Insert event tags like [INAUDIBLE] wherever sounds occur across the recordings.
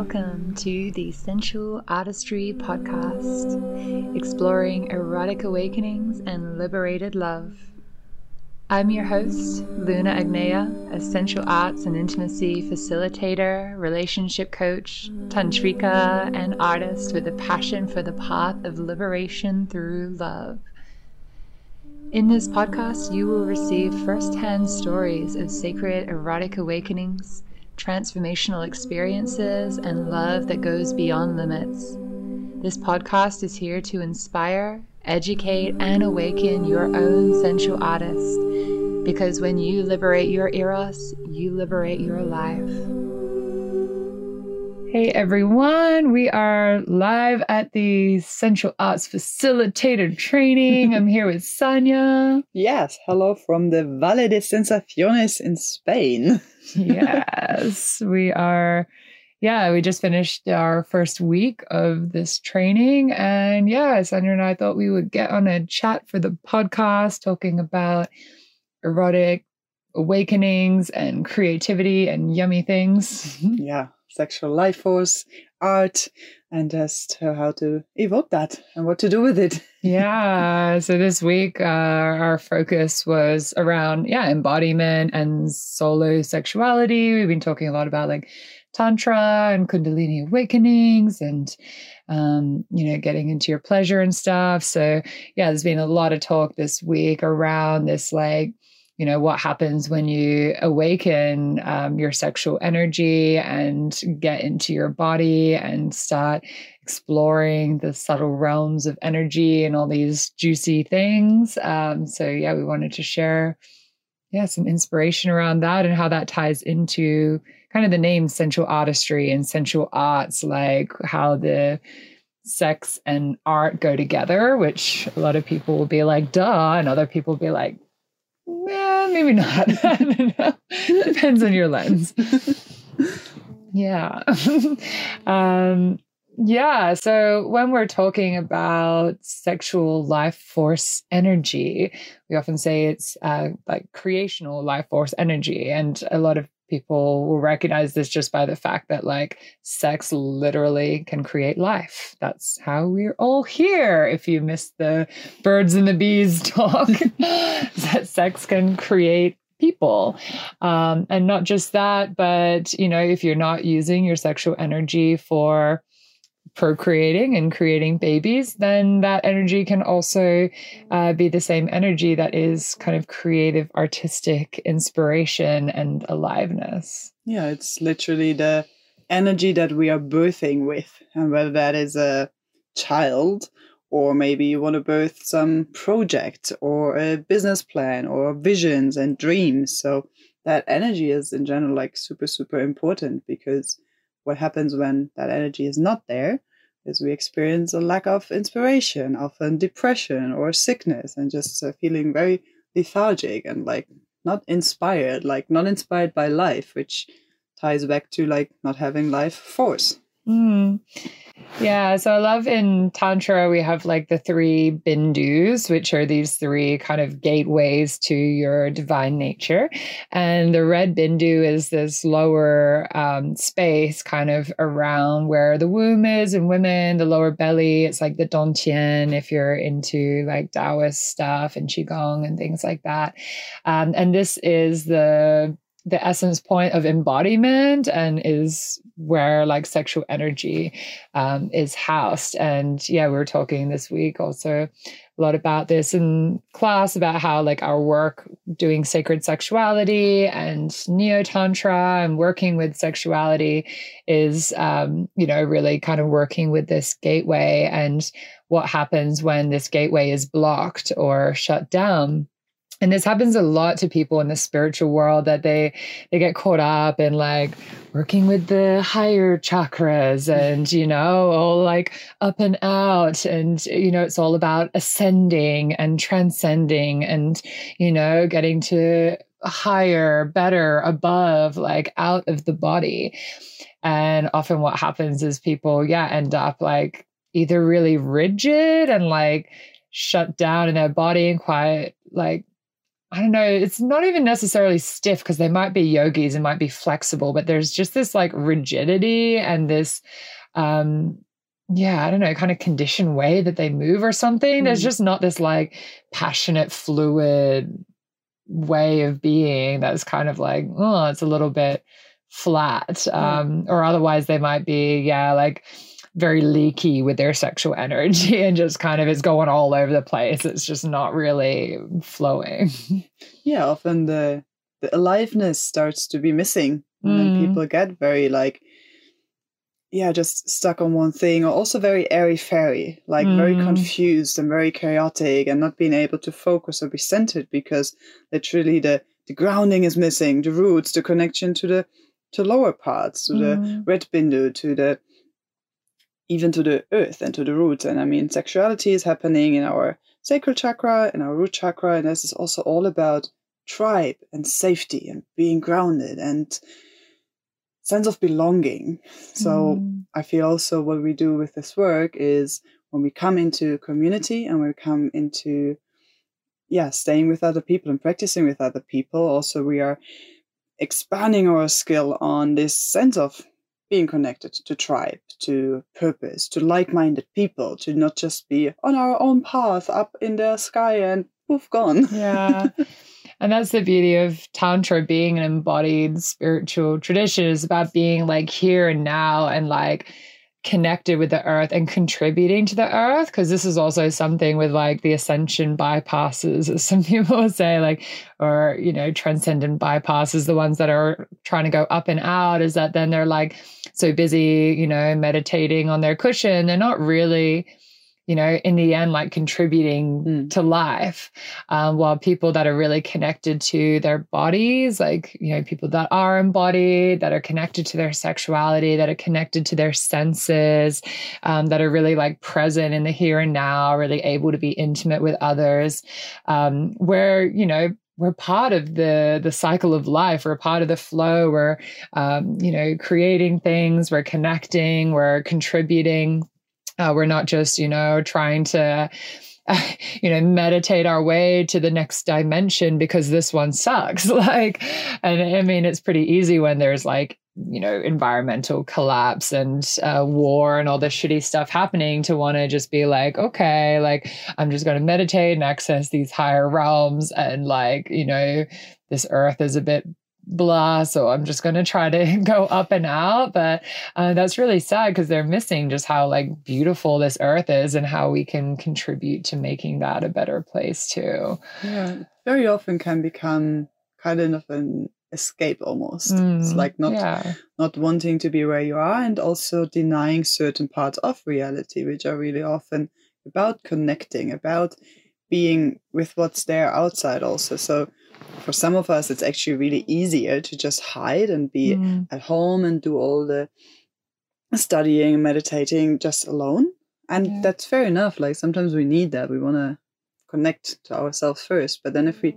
Welcome to the Sensual Artistry Podcast, exploring erotic awakenings and liberated love. I'm your host, Luna Agneya, a sensual arts and intimacy facilitator, relationship coach, tantrika, and artist with a passion for the path of liberation through love. In this podcast, you will receive firsthand stories of sacred erotic awakenings transformational experiences, and love that goes beyond limits. This podcast is here to inspire, educate, and awaken your own sensual artist. Because when you liberate your eros, you liberate your life. Hey everyone, we are live at the Sensual Arts Facilitator Training. I'm here with Sanya. [LAUGHS] Yes, hello from the Valle de Sensaciones in Spain. [LAUGHS] yes, we are. Yeah, we just finished our first week of this training. And yeah, Sandra and I thought we would get on a chat for the podcast talking about erotic awakenings and creativity and yummy things. [LAUGHS] Yeah, sexual life force, art, and just how to evoke that and what to do with it. yeah. So this week, uh, our focus was around, yeah, embodiment and solo sexuality. We've been talking a lot about like tantra and kundalini awakenings and um, you know getting into your pleasure and stuff so yeah there's been a lot of talk this week around this like you know what happens when you awaken um, your sexual energy and get into your body and start exploring the subtle realms of energy and all these juicy things. Um, so yeah we wanted to share yeah some inspiration around that and how that ties into kind of the name sensual artistry and sensual arts like how the sex and art go together which a lot of people will be like duh and other people will be like yeah, [LAUGHS] maybe not. [LAUGHS] Depends on your lens. yeah. [LAUGHS] um, yeah. So when we're talking about sexual life force energy, we often say it's uh, like creational life force energy. And a lot of people will recognize this just by the fact that like sex literally can create life. That's how we're all here if you missed the birds and the bees [LAUGHS] talk [LAUGHS] that sex can create people. Um, and not just that but you know if you're not using your sexual energy for procreating and creating babies, then that energy can also uh, be the same energy that is kind of creative, artistic inspiration and aliveness. Yeah, it's literally the energy that we are birthing with, and whether that is a child or maybe you want to birth some project or a business plan or visions and dreams. So that energy is in general like super, super important because what happens when that energy is not there is we experience a lack of inspiration, often depression or sickness, and just uh, feeling very lethargic and like not inspired, like not inspired by life, which ties back to like not having life force. Mm. Yeah, so I love in Tantra, we have like the three bindus, which are these three kind of gateways to your divine nature. And the red bindu is this lower um, space kind of around where the womb is in women, the lower belly. It's like the Dantian if you're into like Taoist stuff and Qigong and things like that. Um, and this is the the essence point of embodiment and is where like sexual energy um, is housed. And yeah, we were talking this week also a lot about this in class about how like our work doing sacred sexuality and neo tantra and working with sexuality is um, you know really kind of working with this gateway and what happens when this gateway is blocked or shut down and this happens a lot to people in the spiritual world that they they get caught up in like working with the higher chakras and you know all like up and out. And you know it's all about ascending and transcending and you know getting to higher better above like out of the body. And often what happens is people yeah end up like either really rigid and like shut down in their body and quite like I don't know, it's not even necessarily stiff because they might be yogis and might be flexible, but there's just this like rigidity and this um yeah, I don't know, kind of conditioned way that they move or something. Mm. There's just not this like passionate, fluid way of being that's kind of like, oh, it's a little bit flat. Um, or otherwise they might be, yeah, like very leaky with their sexual energy and just kind of is going all over the place. It's just not really flowing. Yeah, often the the aliveness starts to be missing. And mm. people get very like yeah, just stuck on one thing, or also very airy fairy, like mm. very confused and very chaotic, and not being able to focus or be centered because literally the the grounding is missing, the roots, the connection to the to lower parts, to mm. the red bindu, to the even to the earth and to the roots. And I mean, sexuality is happening in our sacral chakra, in our root chakra, and this is also all about tribe and safety and being grounded and sense of belonging. So mm. I feel also what we do with this work is when we come into community and we come into yeah, staying with other people and practicing with other people, also we are expanding our skill on this sense of being connected to tribe, to purpose, to like minded people, to not just be on our own path up in the sky and poof, gone. Yeah. [LAUGHS] And that's the beauty of Tantra being an embodied spiritual tradition is about being like here and now and like connected with the earth and contributing to the earth because this is also something with like the ascension bypasses as some [LAUGHS] people say like or you know transcendent bypasses the ones that are trying to go up and out is that then they're like so busy you know meditating on their cushion. They're not really you know, in the end, like contributing mm. to life. Um, while people that are really connected to their bodies, like, you know, people that are embodied, that are connected to their sexuality, that are connected to their senses, um, that are really like present in the here and now, really able to be intimate with others, um, where, you know, we're part of the the cycle of life we're part of the flow we're um, you know creating things we're connecting we're contributing uh, we're not just, you know, trying to, uh, [LAUGHS] you know, meditate our way to the next dimension because this one sucks. [LAUGHS] like, and I mean, it's pretty easy when there's like, you know, environmental collapse and uh, war and all this shitty stuff happening to want to just be like, okay, like I'm just going to meditate and access these higher realms and like, you know, this earth is a bit blah. So I'm just going to try to [LAUGHS] go up and out. But uh, that's really sad because they're missing just how like beautiful this earth is and how we can contribute to making that a better place too. Yeah, very often can become kind of an escape almost. Mm, it's like not yeah. not wanting to be where you are and also denying certain parts of reality, which are really often about connecting, about being with what's there outside also. So for some of us, it's actually really easier to just hide and be mm. at home and do all the studying, meditating just alone. And yeah. that's fair enough. Like sometimes we need that. We want to connect to ourselves first. But then if we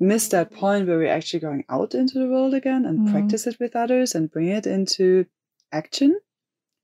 miss that point where we're actually going out into the world again and mm. practice it with others and bring it into action,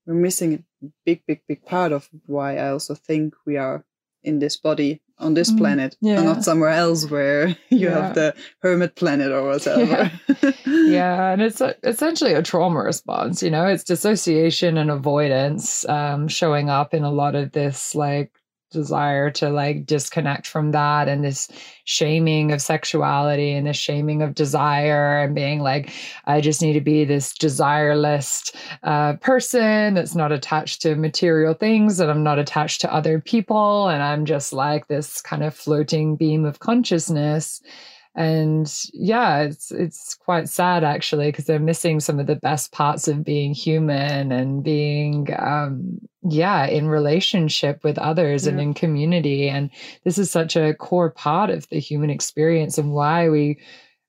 we're missing a big, big, big part of why I also think we are in this body on this mm, planet yeah. and not somewhere else where [LAUGHS] you yeah. have the hermit planet or whatever. Yeah, [LAUGHS] yeah. and it's a, essentially a trauma response. You know, it's dissociation and avoidance um, showing up in a lot of this like desire to like disconnect from that and this shaming of sexuality and this shaming of desire and being like i just need to be this desireless uh, person that's not attached to material things and i'm not attached to other people and i'm just like this kind of floating beam of consciousness and yeah it's it's quite sad actually because they're missing some of the best parts of being human and being um yeah in relationship with others yeah. and in community and this is such a core part of the human experience and why we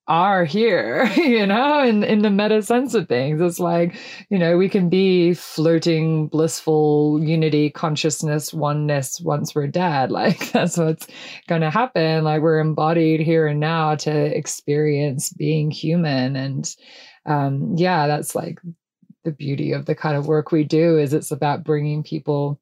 are here, [LAUGHS] you know, in, in the meta sense of things. It's like, you know, we can be floating, blissful unity, consciousness, oneness once we're dead. [LAUGHS] Like that's what's going to happen. Like we're embodied here and now to experience being human. And um, yeah, that's like the beauty of the kind of work we do is it's about bringing people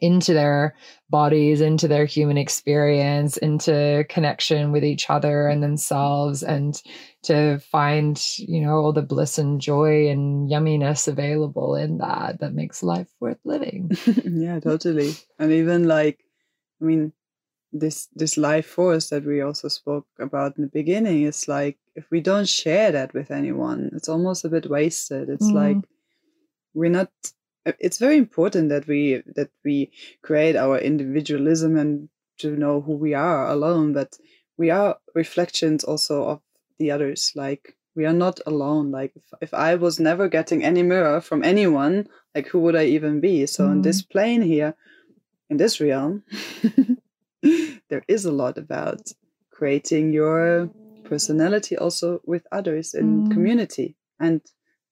into their bodies, into their human experience, into connection with each other and themselves, and to find, you know, all the bliss and joy and yumminess available in that that makes life worth living. [LAUGHS] yeah, totally. And even like, I mean, this this life force that we also spoke about in the beginning is like if we don't share that with anyone, it's almost a bit wasted. It's mm. like we're not it's very important that we that we create our individualism and to know who we are alone but we are reflections also of the others like we are not alone like if, if i was never getting any mirror from anyone like who would i even be so mm. in this mm-hmm. plane here in this realm [LAUGHS] there is a lot about creating your personality also with others in mm. community and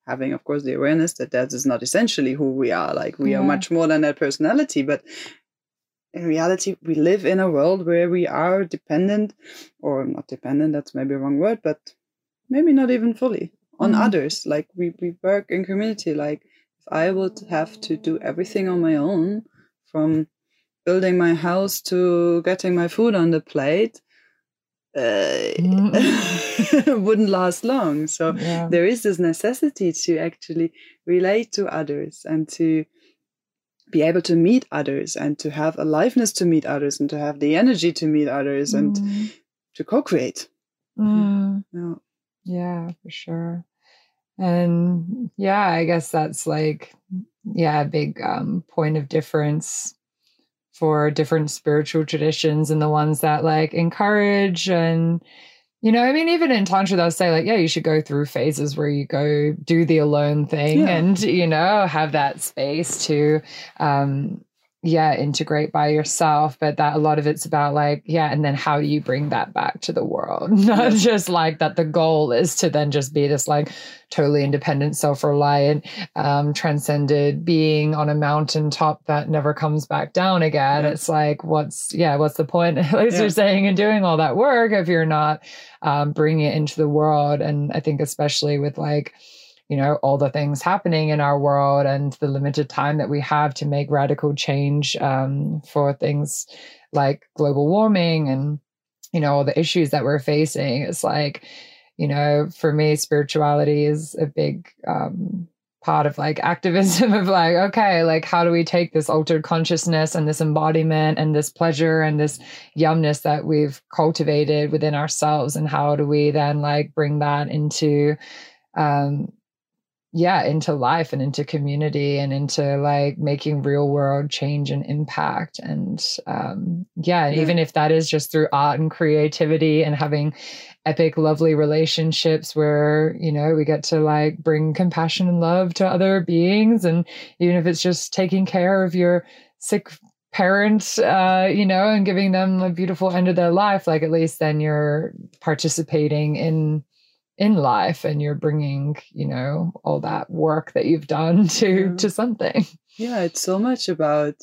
having of course the awareness that that is not essentially who we are like we yeah. are much more than that personality but in reality we live in a world where we are dependent or not dependent that's maybe a wrong word but maybe not even fully on mm. others like we, we work in community like if i would have to do everything on my own from building my house to getting my food on the plate uh, mm. [LAUGHS] wouldn't last long. So yeah. there is this necessity to actually relate to others and to be able to meet others and to have aliveness to meet others and to have the energy to meet others mm. and to co-create. Mm. [LAUGHS] Yeah. yeah, for sure. And yeah, I guess that's like yeah, a big um, point of difference for different spiritual traditions and the ones that like encourage and you know, I mean, even in Tantra, they'll say, like, yeah, you should go through phases where you go do the alone thing yeah. and, you know, have that space to um, yeah integrate by yourself but that a lot of it's about like yeah and then how do you bring that back to the world [LAUGHS] not yeah. just like that the goal is to then just be this like totally independent self-reliant um transcended being on a mountaintop that never comes back down again yeah. it's like what's yeah what's the point [LAUGHS] at least yeah. you're saying and doing all that work if you're not um bringing it into the world and i think especially with like you know all the things happening in our world and the limited time that we have to make radical change um, for things like global warming and you know all the issues that we're facing. It's like you know for me spirituality is a big um, part of like activism [LAUGHS] of like okay like how do we take this altered consciousness and this embodiment and this pleasure and this yumness that we've cultivated within ourselves? And how do we then like bring that into um, yeah into life and into community and into like making real world change and impact. And um yeah, yeah. even if that is just through art and creativity and having epic lovely relationships where you know we get to like bring compassion and love to other beings. And even if it's just taking care of your sick parents uh you know and giving them a beautiful end of their life like at least then you're participating in in life and you're bringing you know all that work that you've done [LAUGHS] to yeah. to something yeah it's so much about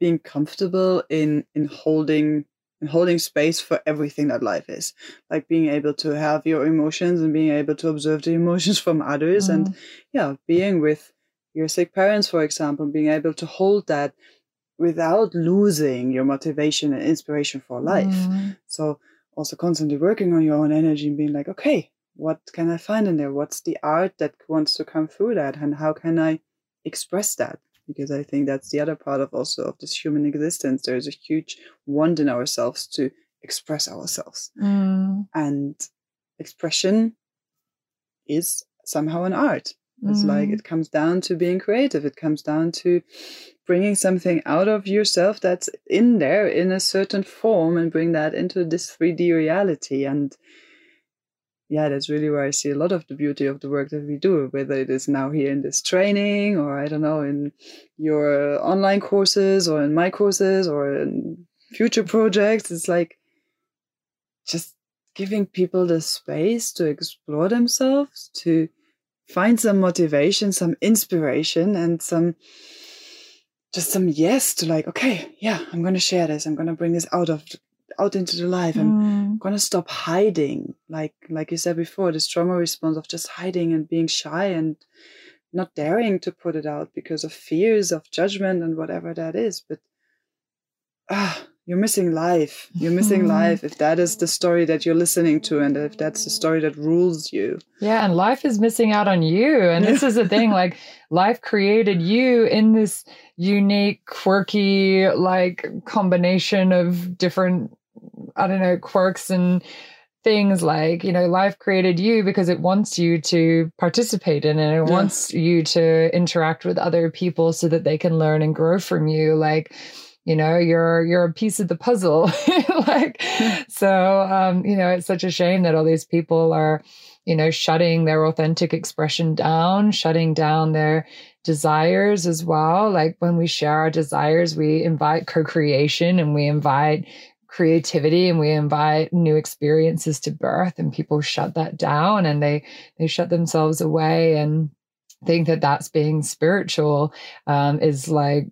being comfortable in in holding in holding space for everything that life is like being able to have your emotions and being able to observe the emotions [LAUGHS] from others mm. and yeah being with your sick parents for example being able to hold that without losing your motivation and inspiration for life mm. so also constantly working on your own energy and being like, okay, what can I find in there? What's the art that wants to come through that? And how can I express that? Because I think that's the other part of also of this human existence. There's a huge want in ourselves to express ourselves. Mm. And expression is somehow an art. It's mm. like it comes down to being creative. It comes down to bringing something out of yourself that's in there in a certain form and bring that into this 3D reality. And yeah, that's really where I see a lot of the beauty of the work that we do, whether it is now here in this training or I don't know, in your online courses or in my courses or in future projects. It's like just giving people the space to explore themselves, to find some motivation, some inspiration, and some just some yes to like, okay, yeah, I'm going to share this. I'm going to bring this out of out into the life. I'm mm. going to stop hiding, like like you said before, the trauma response of just hiding and being shy and not daring to put it out because of fears of judgment and whatever that is. But ah, you're missing life. You're missing mm-hmm. life if that is the story that you're listening to and if that's the story that rules you. Yeah, and life is missing out on you. And this is the [LAUGHS] thing like life created you in this unique, quirky, like combination of different, I don't know, quirks and things like you know life created you because it wants you to participate in it it yeah. wants you to interact with other people so that they can learn and grow from you like you know you're you're a piece of the puzzle. [LAUGHS] Like so um you know it's such a shame that all these people are you know shutting their authentic expression down shutting down their desires as well. Like when we share our desires we invite co-creation and we invite creativity and we invite new experiences to birth and people shut that down and they they shut themselves away and think that that's being spiritual um, is like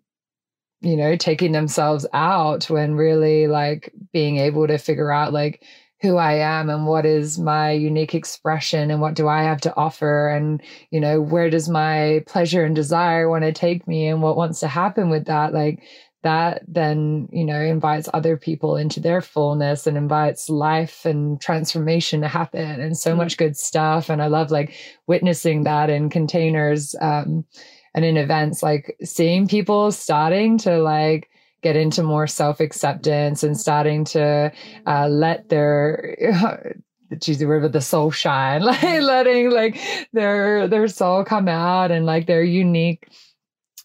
you know, taking themselves out when really like being able to figure out like who I am and what is my unique expression and what do I have to offer and you know where does my pleasure and desire want to take me and what wants to happen with that like that then you know invites other people into their fullness and invites life and transformation to happen and so mm much good stuff and I love like witnessing that in containers um and in events like seeing people starting to like get into more self-acceptance and starting to uh, let their [LAUGHS] the river the soul shine [LAUGHS] like letting like their their soul come out and like their unique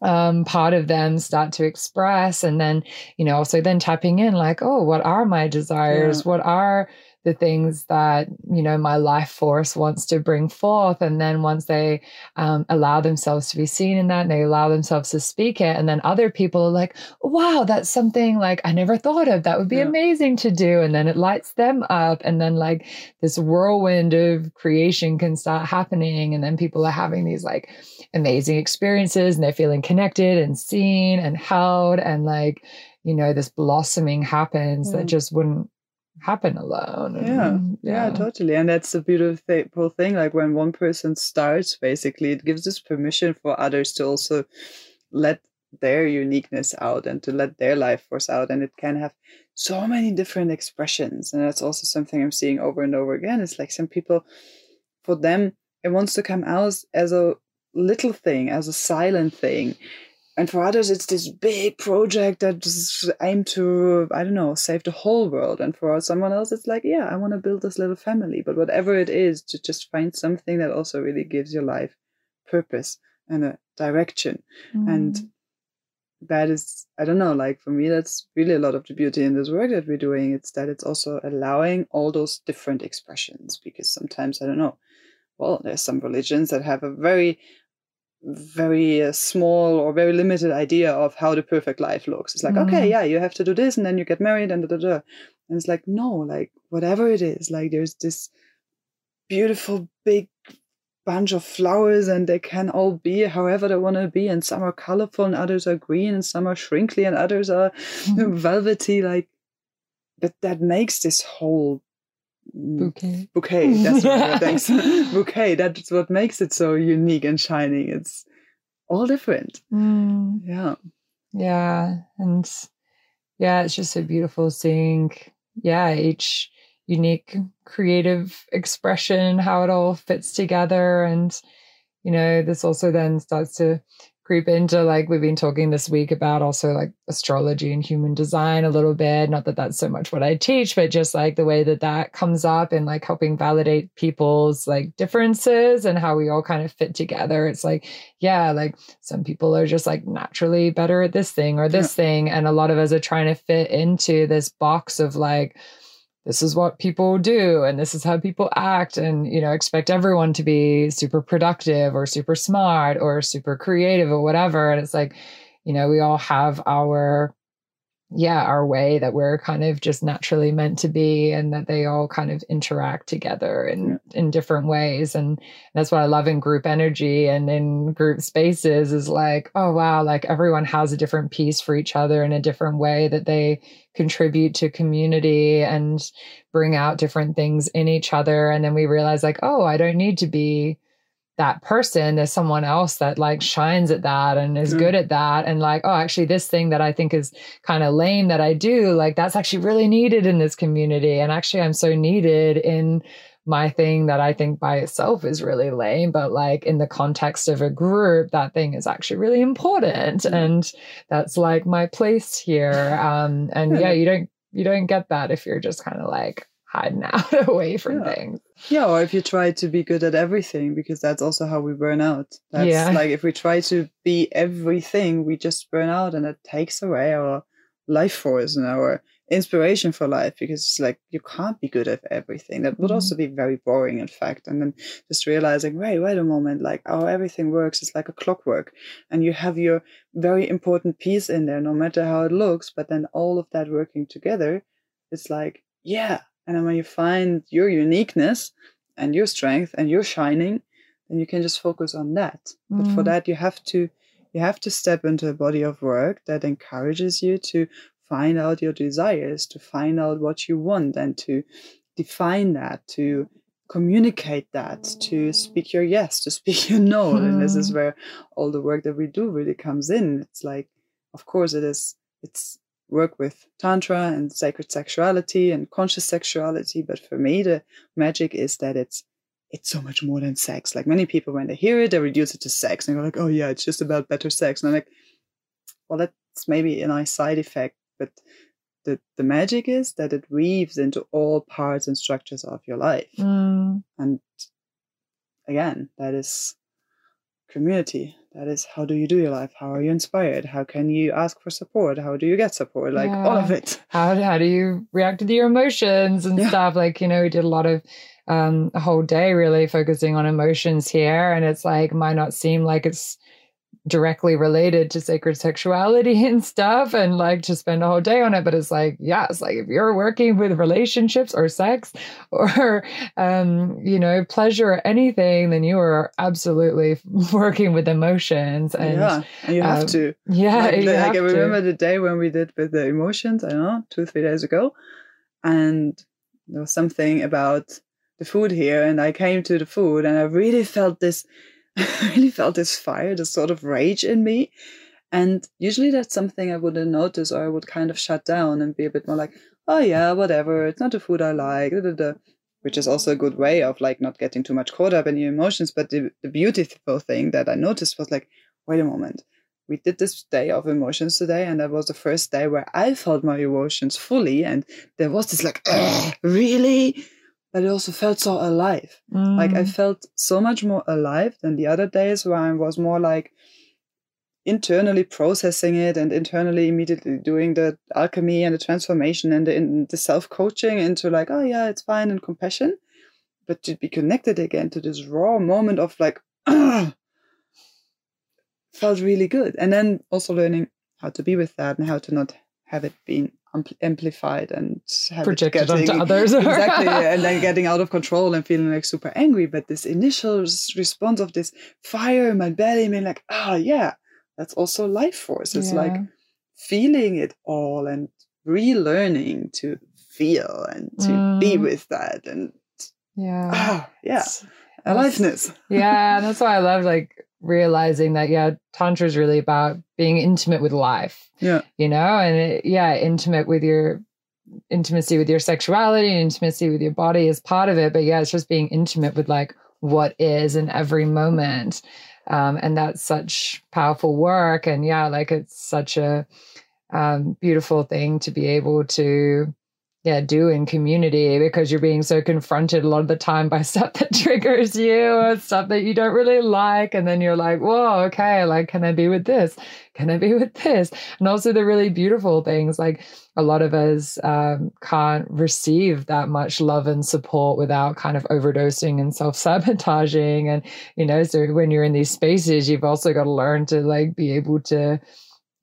um, part of them start to express and then you know also then tapping in like oh what are my desires yeah. what are the things that you know my life force wants to bring forth and then once they um, allow themselves to be seen in that and they allow themselves to speak it and then other people are like wow that's something like i never thought of that would be yeah. amazing to do and then it lights them up and then like this whirlwind of creation can start happening and then people are having these like amazing experiences and they're feeling connected and seen and held and like you know this blossoming happens mm. that just wouldn't happen alone. And, yeah, yeah, yeah, totally. And that's the beautiful thing. Like when one person starts, basically, it gives us permission for others to also let their uniqueness out and to let their life force out. And it can have so many different expressions. And that's also something I'm seeing over and over again. It's like some people, for them, it wants to come out as a little thing, as a silent thing and for others it's this big project that's aimed to i don't know save the whole world. And for someone else it's like yeah i want to build this little family. But whatever it is to just find something that also really gives your life purpose and a direction. Mm. and that is i don't know like for me that's really a lot of the beauty in this work that we're doing. It's that it's also allowing all those different expressions. Because sometimes i don't know well there's some religions that have a very very uh, small or very limited idea of how the perfect life looks. It's like, mm. okay, yeah, you have to do this and then you get married and da, da, da. And it's like, no, like whatever it is, like there's this beautiful big bunch of flowers and they can all be however they want to be. And some are colorful and others are green and some are shrinkly and others are mm. [LAUGHS] velvety. Like, but that makes this whole bouquet. [LAUGHS] Bouquet. That's what [LAUGHS] thanks. bouquet. That's what makes it so unique and shining. It's all different. Mm. Yeah. Yeah, and yeah, it's just so beautiful seeing yeah each unique creative expression, how it all fits together, and you know this also then starts to creep into like we've been talking this week about also like astrology and human design a little bit not that that's so much what i teach but just like the way that that comes up and like helping validate people's like differences and how we all kind of fit together it's like yeah like some people are just like naturally better at this thing or this yeah. thing and a lot of us are trying to fit into this box of like this is what people do and this is how people act and you know expect everyone to be super productive or super smart or super creative or whatever. And it's like you know we all have our yeah, our way that we're kind of just naturally meant to be and that they all kind of interact together in, yeah. in different ways. And that's what I love in group energy and in group spaces is like, oh, wow, like everyone has a different piece for each other in a different way that they contribute to community and bring out different things in each other. And then we realize like, oh, I don't need to be that person there's someone else that like shines at that and is Mm. good at that and like oh actually this thing that i think is kind of lame that i do like that's actually really needed in this community and actually i'm so needed in my thing that i think by itself is really lame but like in the context of a group that thing is actually really important Mm. and that's like my place here um and Yeah. yeah [LAUGHS] you don't you don't get that if you're just kind of like hiding [LAUGHS] out away from Yeah. things Yeah, or if you try to be good at everything, because that's also how we burn out. That's Yeah. like if we try to be everything, we just burn out and it takes away our life force and our inspiration for life because it's like you can't be good at everything. That would Mhm. also be very boring, in fact. And then just realizing, wait, wait a moment, like how everything works is like a clockwork. And you have your very important piece in there, no matter how it looks, but then all of that working together, it's like, yeah. And then when you find your uniqueness and your strength and your shining, then you can just focus on that. But for Mm. that you have to you have to step into a body of work that encourages you to find out your desires, to find out what you want and to define that, to communicate that, to speak your yes, to [LAUGHS] speak your no. And this is Mhm. where all the work that we do really comes in. It's like, of course, it is, it's work with Tantra and sacred sexuality and conscious sexuality. But for me, the magic is that it's, it's so much more than sex. Like many people, when they hear it, they reduce it to sex and go like, oh yeah, it's just about better sex. And I'm like, well, that's maybe a nice side effect, but the, the magic is that it weaves into all parts and structures of your life. Mm. And again, that is community. That is how do you do your life? How are you inspired? How can you ask for support? How do you get support? Like all of it. [LAUGHS] how how do you react to your emotions and Yeah. stuff like you know we did a lot of um a whole day really focusing on emotions here and it's like might not seem like it's directly related to sacred sexuality [LAUGHS] and stuff and like to spend a whole day on it but it's like yeah it's like if you're working with relationships or sex [LAUGHS] or um you know pleasure or anything then you are absolutely [LAUGHS] working with emotions and yeah. You have um, to. yeah like, you like, I to. remember the day when we did with the emotions, I don't know, two, three days ago. And there was something about the food here, and I came to the food and I really felt this [LAUGHS] I really felt this fire, this sort of rage in me. And usually that's something I wouldn't notice or I would kind of shut down and be a bit more like, oh yeah, whatever, it's not the food I like, da, da, da. which is also a good way of like not getting too much caught up in your emotions. But the, the beautiful thing that I noticed was like, wait a moment. We did this day of emotions today, and that was the first day where I felt my emotions fully. And there was this like, really? But it also felt so alive. Like I Mm. felt so much more alive than the other days where I was more like internally processing it and internally immediately doing the alchemy and the transformation and the, in the self coaching into like, oh yeah, it's fine and compassion. But to be connected again to this raw moment of like, [CLEARS THROAT] felt really good. And then also learning how to be with that and how to not have it being ampl- amplified and have projected getting, onto others. [LAUGHS] exactly [LAUGHS] and then getting out of control and feeling like super angry but this initial response of this fire in my belly being like ah yeah that's also life force. It's like feeling it all and relearning to feel and to be Mm. with that and yeah. Ah yeah. It's- aliveness [LAUGHS] yeah and that's why i love like realizing that yeah tantra is really about being intimate with life yeah. you know? And it, yeah intimate with your intimacy with your sexuality and intimacy with your body is part of it but yeah it's just being intimate with like what is in every moment. Um, and that's such powerful work and yeah like it's such a um, beautiful thing to be able to yeah do in community because you're being so confronted a lot of the time by [LAUGHS] stuff that triggers you or stuff that you don't really like and then you're like whoa okay like can i be with this? Can i be [LAUGHS] with this? And also the really beautiful things like a lot of us um, can't receive that much love and support without kind of overdosing and self-sabotaging and you know so when you're in these spaces you've also got to learn to like be able to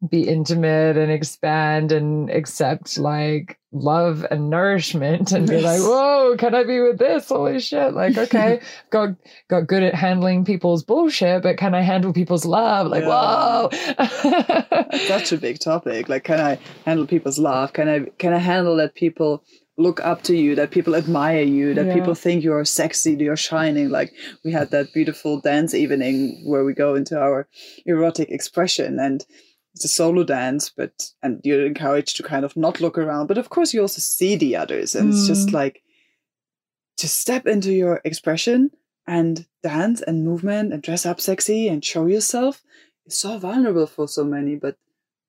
be intimate and expand and accept like love and nourishment and be like whoa can i be with this? Holy shit. Like okay [LAUGHS] got got good at handling people's bullshit but can i handle people's love? Like Yeah. whoa. Such a [LAUGHS] big topic. Like can i handle people's love? Can i can i handle that people look up to you, that people admire you, that Yeah. people think you're sexy, that you're shining. Like we had that beautiful dance evening where we go into our erotic expression and it's a solo dance, but and you're encouraged to kind of not look around. But of course you also see the others and it's just Mm. like to step into your expression and dance and movement and dress up sexy and show yourself is so vulnerable for so many. But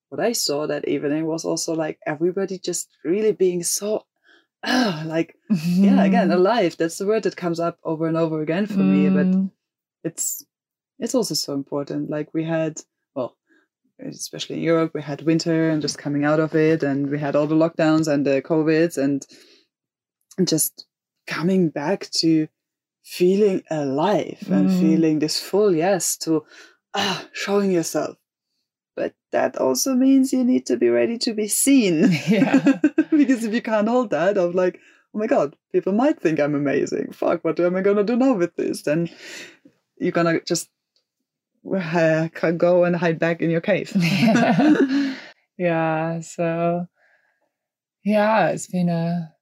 what I saw that evening was also like everybody just really being so ah, like yeah, again, [LAUGHS] alive. That's the word that comes up over and over again for me. But Mm. it's it's also so important. Like we had especially in Europe, we had winter and just coming out of it and we had all the lockdowns and the COVIDs and just coming back to feeling alive and Mm. feeling this full yes to ah showing yourself. But that also means you need to be ready to be seen. [LAUGHS] Yeah. [LAUGHS] because if you can't hold that of like, oh my god, people might think I'm amazing. Fuck, what am I gonna do now with this? Then you're gonna just uh, go and hide back in your cave. yeah. [LAUGHS] [LAUGHS] yeah. So, yeah, it's been a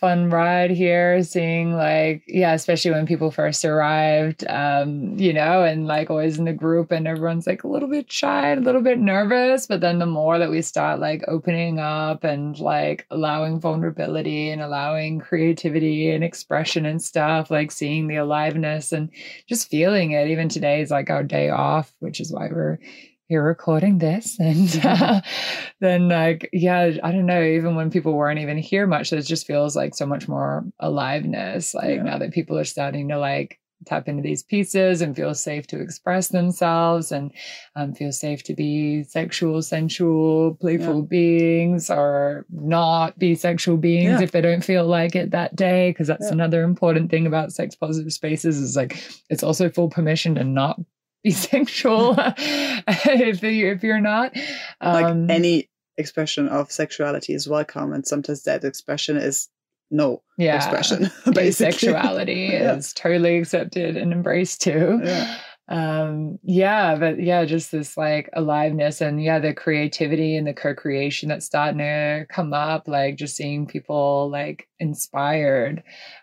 fun ride here, seeing like, yeah, especially when people first arrived, um, you know, and like always in the group, and everyone's like a little bit shy, a little bit nervous. But then the more that we start like opening up and like allowing vulnerability and allowing creativity and expression and stuff, like seeing the aliveness and just feeling it. Even today is like our day off, which is why we're here recording this and [LAUGHS] uh, then like yeah i don't know even when people weren't even here much it just feels like so much more aliveness like Yeah. now that people are starting to like tap into these pieces and feel safe to express themselves and um, feel safe to be sexual sensual playful beings or not be sexual beings Yeah. if they don't feel like it that day because that's Yeah. another important thing about sex positive spaces is like it's also full permission to not [LAUGHS] be sexual [LAUGHS] if you if you're not like Um, any expression of sexuality is welcome, and sometimes that expression is no yeah expression. [LAUGHS] basically. asexuality Yeah. is totally accepted and embraced too Yeah. um yeah but yeah just this like aliveness and yeah the creativity and the co-creation that's starting to come up like just seeing people like inspired.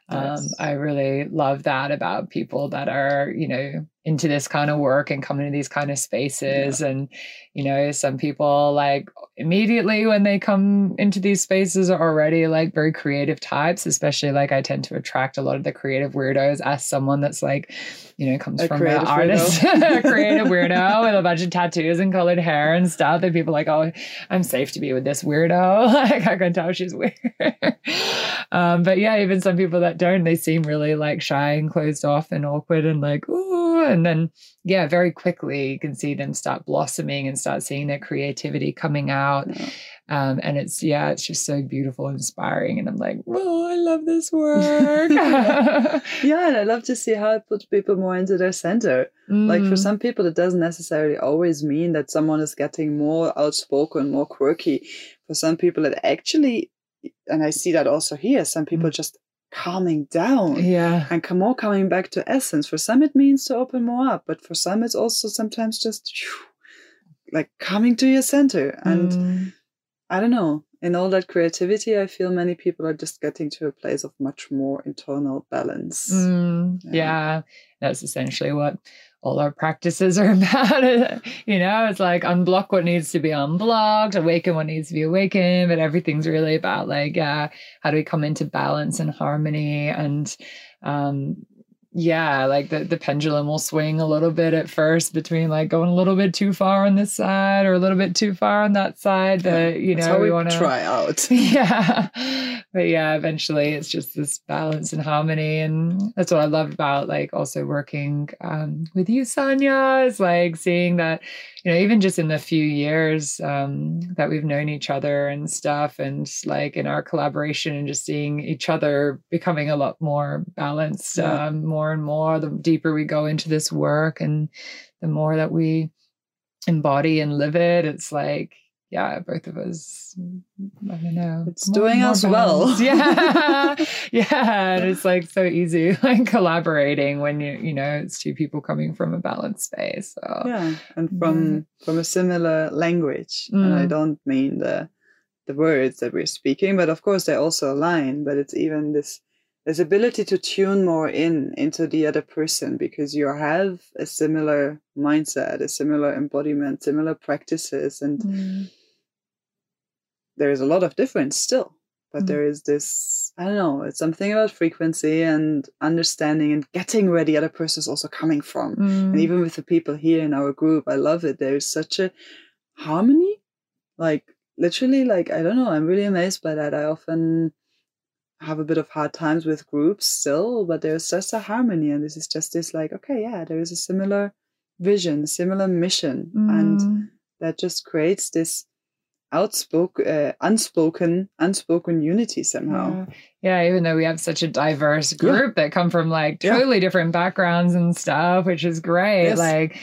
Um i really love that about people that are you know into this kind of work and coming to these kind of spaces. And you know some people like immediately when they come into these spaces are already like very creative types especially like i tend to attract a lot of the creative weirdos as someone that's like you know comes A from an artist [LAUGHS] a creative [LAUGHS] weirdo with a bunch of tattoos and colored hair and stuff. That people like oh i'm safe to be with this weirdo. [LAUGHS] Like i can tell she's weird um but yeah even some people that don't they seem really like shy and closed off and awkward and like ooh and then yeah very quickly you can see them start blossoming and start seeing their creativity coming out Yeah. um and it's yeah it's just so beautiful and inspiring and i'm like oh i love this work [LAUGHS] [LAUGHS] Yeah, and I love to see how it puts people more into their center. Like for Mm, some people, it doesn't necessarily always mean that someone is getting more outspoken, more quirky. For some people, it actually, and I see that also here, some people just calming down yeah and come more coming back to essence. For some, it means to open more up, but for some, it's also sometimes just phew, like coming to your center. And Mm, I don't know, in all that creativity, I feel many people are just getting to a place of much more internal balance. mm, Yeah. yeah that's essentially what all our practices are [LAUGHS] about you know it's like unblock what needs to be unblocked awaken what needs to be awakened but everything's really about like yeah how do we come into balance and harmony and um yeah like the, the pendulum will swing a little bit at first between like going a little bit too far on this side or a little bit too far on that side but you That's know we want to try out. [LAUGHS] yeah but yeah eventually it's just this balance and harmony and that's what i love about like also working um, with you sanya is like seeing that you know even just in the few years um, that we've known each other and stuff and like in our collaboration and just seeing each other becoming a lot more balanced Yeah. um, more and more the deeper we go into this work and the more that we embody and live it it's like yeah both of us i don't know It's doing us well. [LAUGHS] yeah [LAUGHS] yeah and it's like so easy [LAUGHS] like collaborating when you you know it's two people coming from a balanced space so yeah and from from a similar language and i Mm. don't mean the the words that we're speaking, but of course they also align. But it's even this this ability to tune more in into the other person because you have a similar mindset, a similar embodiment, similar practices, and Mm. there is a lot of difference still. But Mm. there is this, I don't know, it's something about frequency and understanding and getting where the other person is also coming from. And Mm. even with the people here in our group, I love it. There is such a harmony. Like, literally, like, I don't know, I'm really amazed by that. I often have a bit of hard times with groups still, but there's just a harmony. And this is just this, like, okay, yeah, there is a similar vision, similar mission. And Mm. that just creates this outspoken, uh, unspoken, unspoken unity somehow. Yeah. yeah, even though we have such a diverse Yeah. group that come from like Yeah. totally different backgrounds and stuff, which is great. Yes. Like,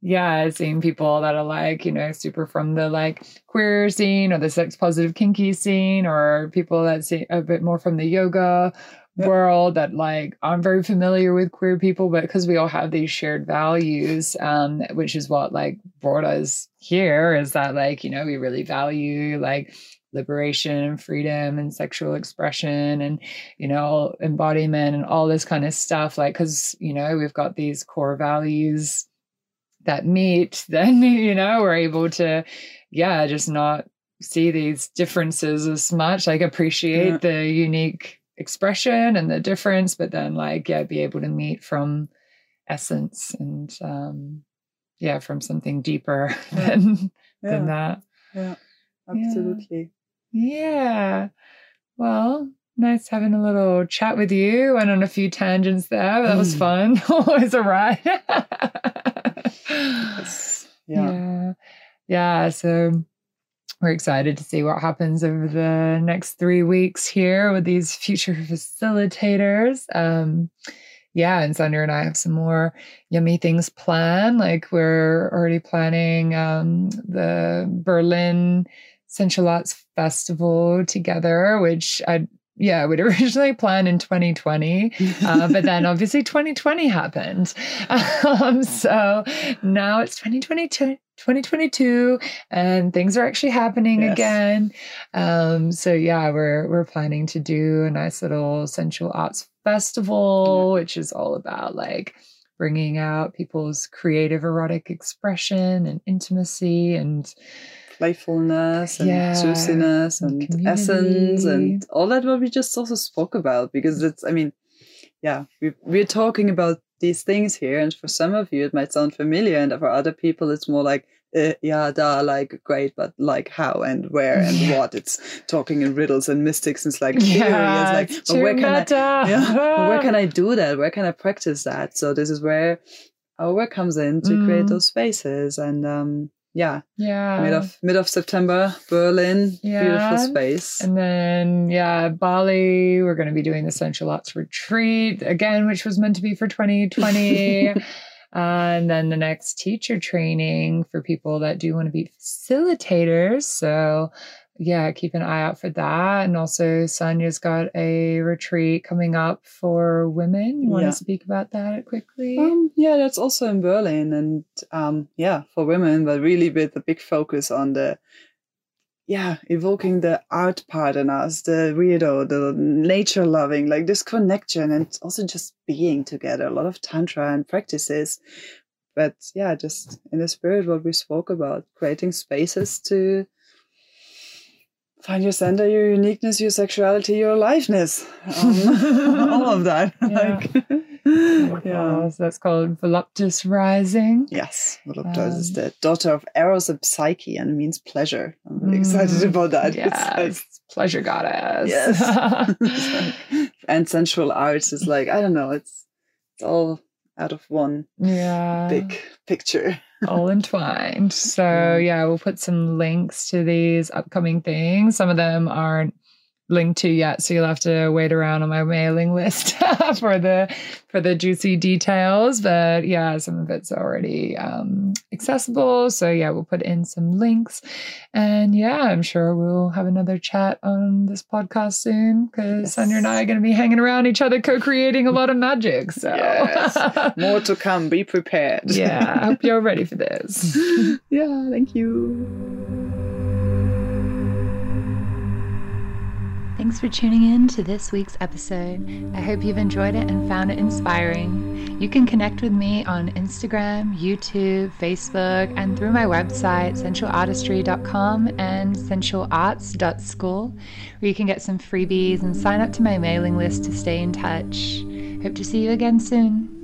yeah, seeing people that are like, you know, super from the like queer scene or the sex positive kinky scene, or people that see a bit more from the yoga world that like I'm very familiar with queer people, but because we all have these shared values, um, which is what like brought us here, is that like, you know, we really value like liberation and freedom and sexual expression and you know embodiment and all this kind of stuff like because you know we've got these core values that meet [LAUGHS] then you know we're able to yeah just not see these differences as much like appreciate Yeah. the unique expression and the difference but then like yeah be able to meet from essence and um yeah from something deeper [LAUGHS] Yeah. than Yeah, than that yeah, absolutely. yeah. Well, nice having a little chat with you. Went on a few tangents there. That was Mm. fun. [LAUGHS] Always a ride. Yes. [LAUGHS] Yeah. yeah. Yeah. So we're excited to see what happens over the next three weeks here with these future facilitators. Um, yeah, and Sanya and I have some more yummy things planned. Like we're already planning um, the Berlin Sensual Arts Festival together, which I yeah we'd [LAUGHS] originally plan in 2020, uh, [LAUGHS] but then obviously 2020 happened. Um, so now it's 2022. 2022 and things are actually happening Yes. again um so yeah we're we're planning to do a nice little sensual arts festival which is all about like bringing out people's creative erotic expression and intimacy and playfulness and Yeah, juiciness and and, essence and all that what we just also spoke about because it's i mean yeah we, we're talking about these things here and for some of you it might sound familiar and for other people it's more like uh, yeah da like great but like how and where and Yeah. what it's talking in riddles and mystics and it's like [LAUGHS] yeah like but where can i [LAUGHS] yeah, where can I [LAUGHS] do that? Where can I practice that? So this is where our work comes in to create Mm. those spaces. And um, yeah, yeah mid of mid of September, Berlin, Yeah. beautiful space. And then, yeah, Bali, we're going to be doing the Sensual Arts Retreat again, which was meant to be for 2020. [LAUGHS] Uh, and then the next teacher training for people that do want to be facilitators. So, yeah, keep an eye out for that. And also, Sanya's got a retreat coming up for women. You want Yeah. to speak about that quickly? Um, yeah, that's also in Berlin, and um, yeah, for women, but really with a big focus on the yeah, evoking the art part in us, the weirdo, the nature loving, like this connection, and also just being together. A lot of tantra and practices, but yeah, just in the spirit what we spoke about, creating spaces to find your center, your uniqueness, your sexuality, your aliveness, [LAUGHS] um, all of that. [LAUGHS] Yeah. Like, yeah. So that's called Voluptas Rising. Yes, Voluptas is Um, the daughter of Eros and Psyche and it means pleasure. I'm really excited Mm, about that. [LAUGHS] It's Yes, like- pleasure goddess. Yes. Like- and sensual arts is like, I don't know, it's, it's all out of one yeah. big picture. All entwined. So Yeah. we'll put some links to these upcoming things. Some of them aren't linked to yet, so you'll have to wait around on my mailing list [LAUGHS] for the for the juicy details. But yeah, some of it's already um, accessible. So yeah, we'll put in some links, and yeah, I'm sure we'll have another chat on this podcast soon because Yes. Sanya and I are going to be hanging around each other, co-creating a lot of magic. So Yes. [LAUGHS] More to come. Be prepared. yeah, I hope you're ready for this. [LAUGHS] yeah, thank you. Thanks for tuning in to this week's episode. I hope you've enjoyed it and found it inspiring. You can connect with me on Instagram, YouTube, Facebook, and through my website, sensualartistry.com and sensualarts.school, where you can get some freebies and sign up to my mailing list to stay in touch. Hope to see you again soon.